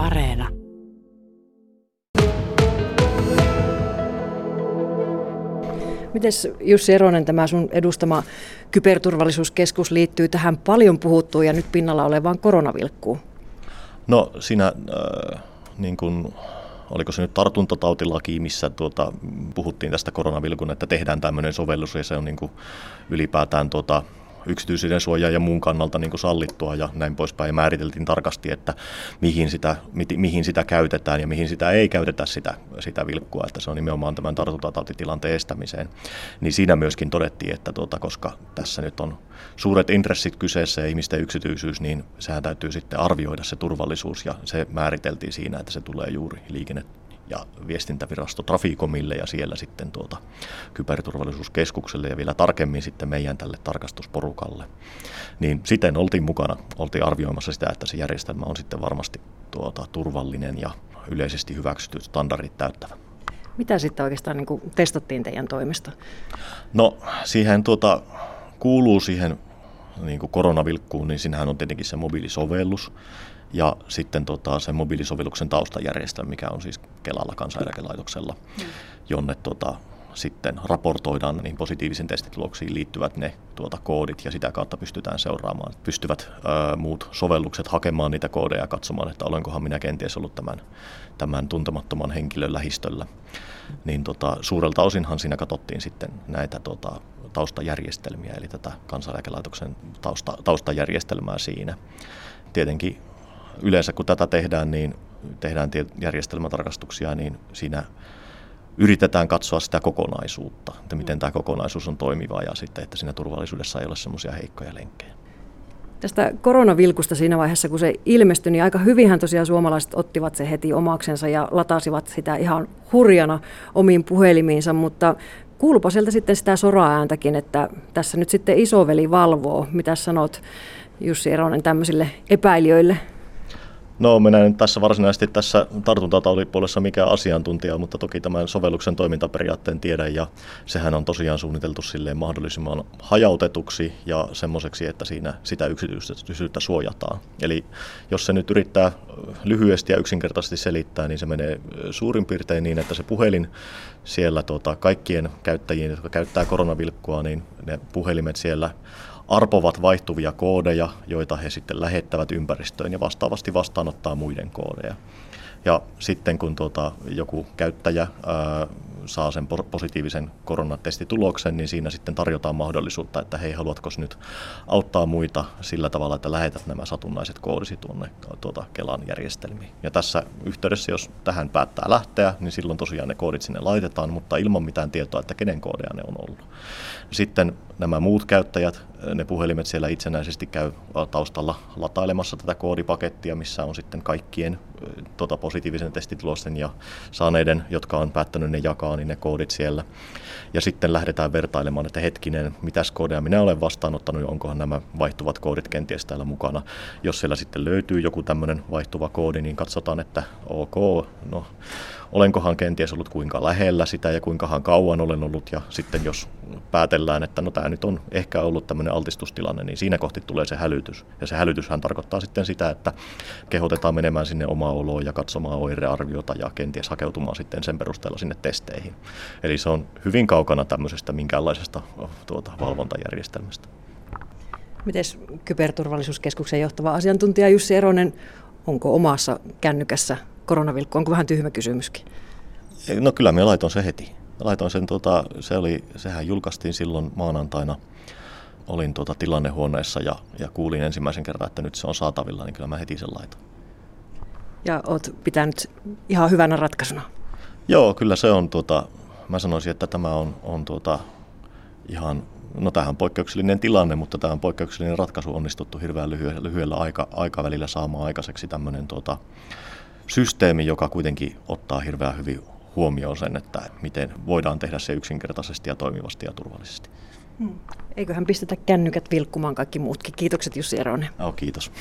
Areena. Miten Jussi Eronen, tämä sun edustama kyberturvallisuuskeskus liittyy tähän paljon puhuttuun ja nyt pinnalla olevaan koronavilkkuun? No siinä äh, niin kuin oliko se nyt tartuntatautilaki, missä tuota, puhuttiin tästä koronavilkun, että tehdään tämmöinen sovellus ja se on niin kuin ylipäätään tuota, yksityisyyden suojaa ja muun kannalta niin kuin sallittua ja näin poispäin. Ja määriteltiin tarkasti, että mihin sitä, mi, mihin sitä käytetään ja mihin sitä ei käytetä sitä, sitä vilkkua, että se on nimenomaan tämän tartuntatautitilanteen estämiseen. Niin siinä myöskin todettiin, että tuota, koska tässä nyt on suuret intressit kyseessä ja ihmisten yksityisyys, niin sehän täytyy sitten arvioida se turvallisuus ja se määriteltiin siinä, että se tulee juuri liikenne ja viestintävirasto Trafikomille ja siellä sitten tuota kyberturvallisuuskeskukselle ja vielä tarkemmin sitten meidän tälle tarkastusporukalle. Niin siten oltiin mukana, oltiin arvioimassa sitä, että se järjestelmä on sitten varmasti tuota, turvallinen ja yleisesti hyväksytyt standardit täyttävä. Mitä sitten oikeastaan niin kuin testattiin teidän toimesta? No siihen tuota, kuuluu siihen niin kuin koronavilkkuun, niin siinähän on tietenkin se mobiilisovellus, ja sitten tota, sen mobiilisovelluksen taustajärjestelmä, mikä on siis Kelalla kansaneläkelaitoksella, mm. jonne tota, sitten raportoidaan niin positiivisen testituloksiin liittyvät ne tuota, koodit ja sitä kautta pystytään seuraamaan. Pystyvät ää, muut sovellukset hakemaan niitä koodeja ja katsomaan, että olenkohan minä kenties ollut tämän, tämän tuntemattoman henkilön lähistöllä. Niin tota, suurelta osinhan siinä katsottiin sitten näitä tota, taustajärjestelmiä, eli tätä kansaneläkelaitoksen tausta, taustajärjestelmää siinä. Tietenkin yleensä kun tätä tehdään, niin tehdään järjestelmätarkastuksia, niin siinä yritetään katsoa sitä kokonaisuutta, että miten tämä kokonaisuus on toimiva ja sitten, että siinä turvallisuudessa ei ole semmoisia heikkoja lenkkejä. Tästä koronavilkusta siinä vaiheessa, kun se ilmestyi, niin aika hyvinhän tosiaan suomalaiset ottivat se heti omaksensa ja latasivat sitä ihan hurjana omiin puhelimiinsa, mutta kuulupa sieltä sitten sitä soraääntäkin, että tässä nyt sitten isoveli valvoo. Mitä sanot Jussi Eronen tämmöisille epäilijöille? No minä en tässä varsinaisesti tässä tartuntatautipuolessa mikään asiantuntija, mutta toki tämän sovelluksen toimintaperiaatteen tiedän ja sehän on tosiaan suunniteltu silleen mahdollisimman hajautetuksi ja semmoiseksi, että siinä sitä yksityisyyttä suojataan. Eli jos se nyt yrittää lyhyesti ja yksinkertaisesti selittää, niin se menee suurin piirtein niin, että se puhelin siellä tuota, kaikkien käyttäjien, jotka käyttää koronavilkkua, niin ne puhelimet siellä arpovat vaihtuvia koodeja, joita he sitten lähettävät ympäristöön ja vastaavasti vastaanottaa muiden koodeja. Ja sitten kun tuota, joku käyttäjä ää, saa sen positiivisen koronatestituloksen, niin siinä sitten tarjotaan mahdollisuutta, että hei, haluatko nyt auttaa muita sillä tavalla, että lähetät nämä satunnaiset koodisi tuonne tuota Kelan järjestelmiin. Ja tässä yhteydessä, jos tähän päättää lähteä, niin silloin tosiaan ne koodit sinne laitetaan, mutta ilman mitään tietoa, että kenen koodeja ne on ollut. Sitten nämä muut käyttäjät, ne puhelimet siellä itsenäisesti käy taustalla latailemassa tätä koodipakettia, missä on sitten kaikkien tuota, positiivisen testitulosten ja saaneiden, jotka on päättänyt ne jakaa, niin ne koodit siellä. Ja sitten lähdetään vertailemaan, että hetkinen, mitäs koodeja minä olen vastaanottanut onkohan nämä vaihtuvat koodit kenties täällä mukana. Jos siellä sitten löytyy joku tämmöinen vaihtuva koodi, niin katsotaan, että ok, no olenkohan kenties ollut kuinka lähellä sitä ja kuinkahan kauan olen ollut. Ja sitten jos päätellään, että no tämä nyt on ehkä ollut tämmöinen altistustilanne, niin siinä kohti tulee se hälytys. Ja se hälytyshän tarkoittaa sitten sitä, että kehotetaan menemään sinne omaa oloon ja katsomaan oirearviota ja kenties hakeutumaan sitten sen perusteella sinne testeihin. Eli se on hyvin kaukana tämmöisestä minkäänlaisesta tuota, valvontajärjestelmästä. Miten kyberturvallisuuskeskuksen johtava asiantuntija Jussi Eronen, onko omassa kännykässä koronavilkku? Onko vähän tyhmä kysymyskin? No kyllä me laitoin se heti. Laitoin sen, tuota, se oli, sehän julkaistiin silloin maanantaina. Olin tuota tilannehuoneessa ja, ja kuulin ensimmäisen kerran, että nyt se on saatavilla, niin kyllä mä heti sen laitoin. Ja oot pitänyt ihan hyvänä ratkaisuna? Joo, kyllä se on, tuota, mä sanoisin, että tämä on, on tuota, ihan, no tämähän on poikkeuksellinen tilanne, mutta tämä on poikkeuksellinen ratkaisu onnistuttu hirveän lyhyellä, lyhyellä aika, aikavälillä saamaan aikaiseksi tämmöinen tuota, systeemi, joka kuitenkin ottaa hirveän hyvin huomioon sen, että miten voidaan tehdä se yksinkertaisesti ja toimivasti ja turvallisesti. Hmm. Eiköhän pistetä kännykät vilkkumaan kaikki muutkin. Kiitokset Jussi Eronen. Oh, kiitos.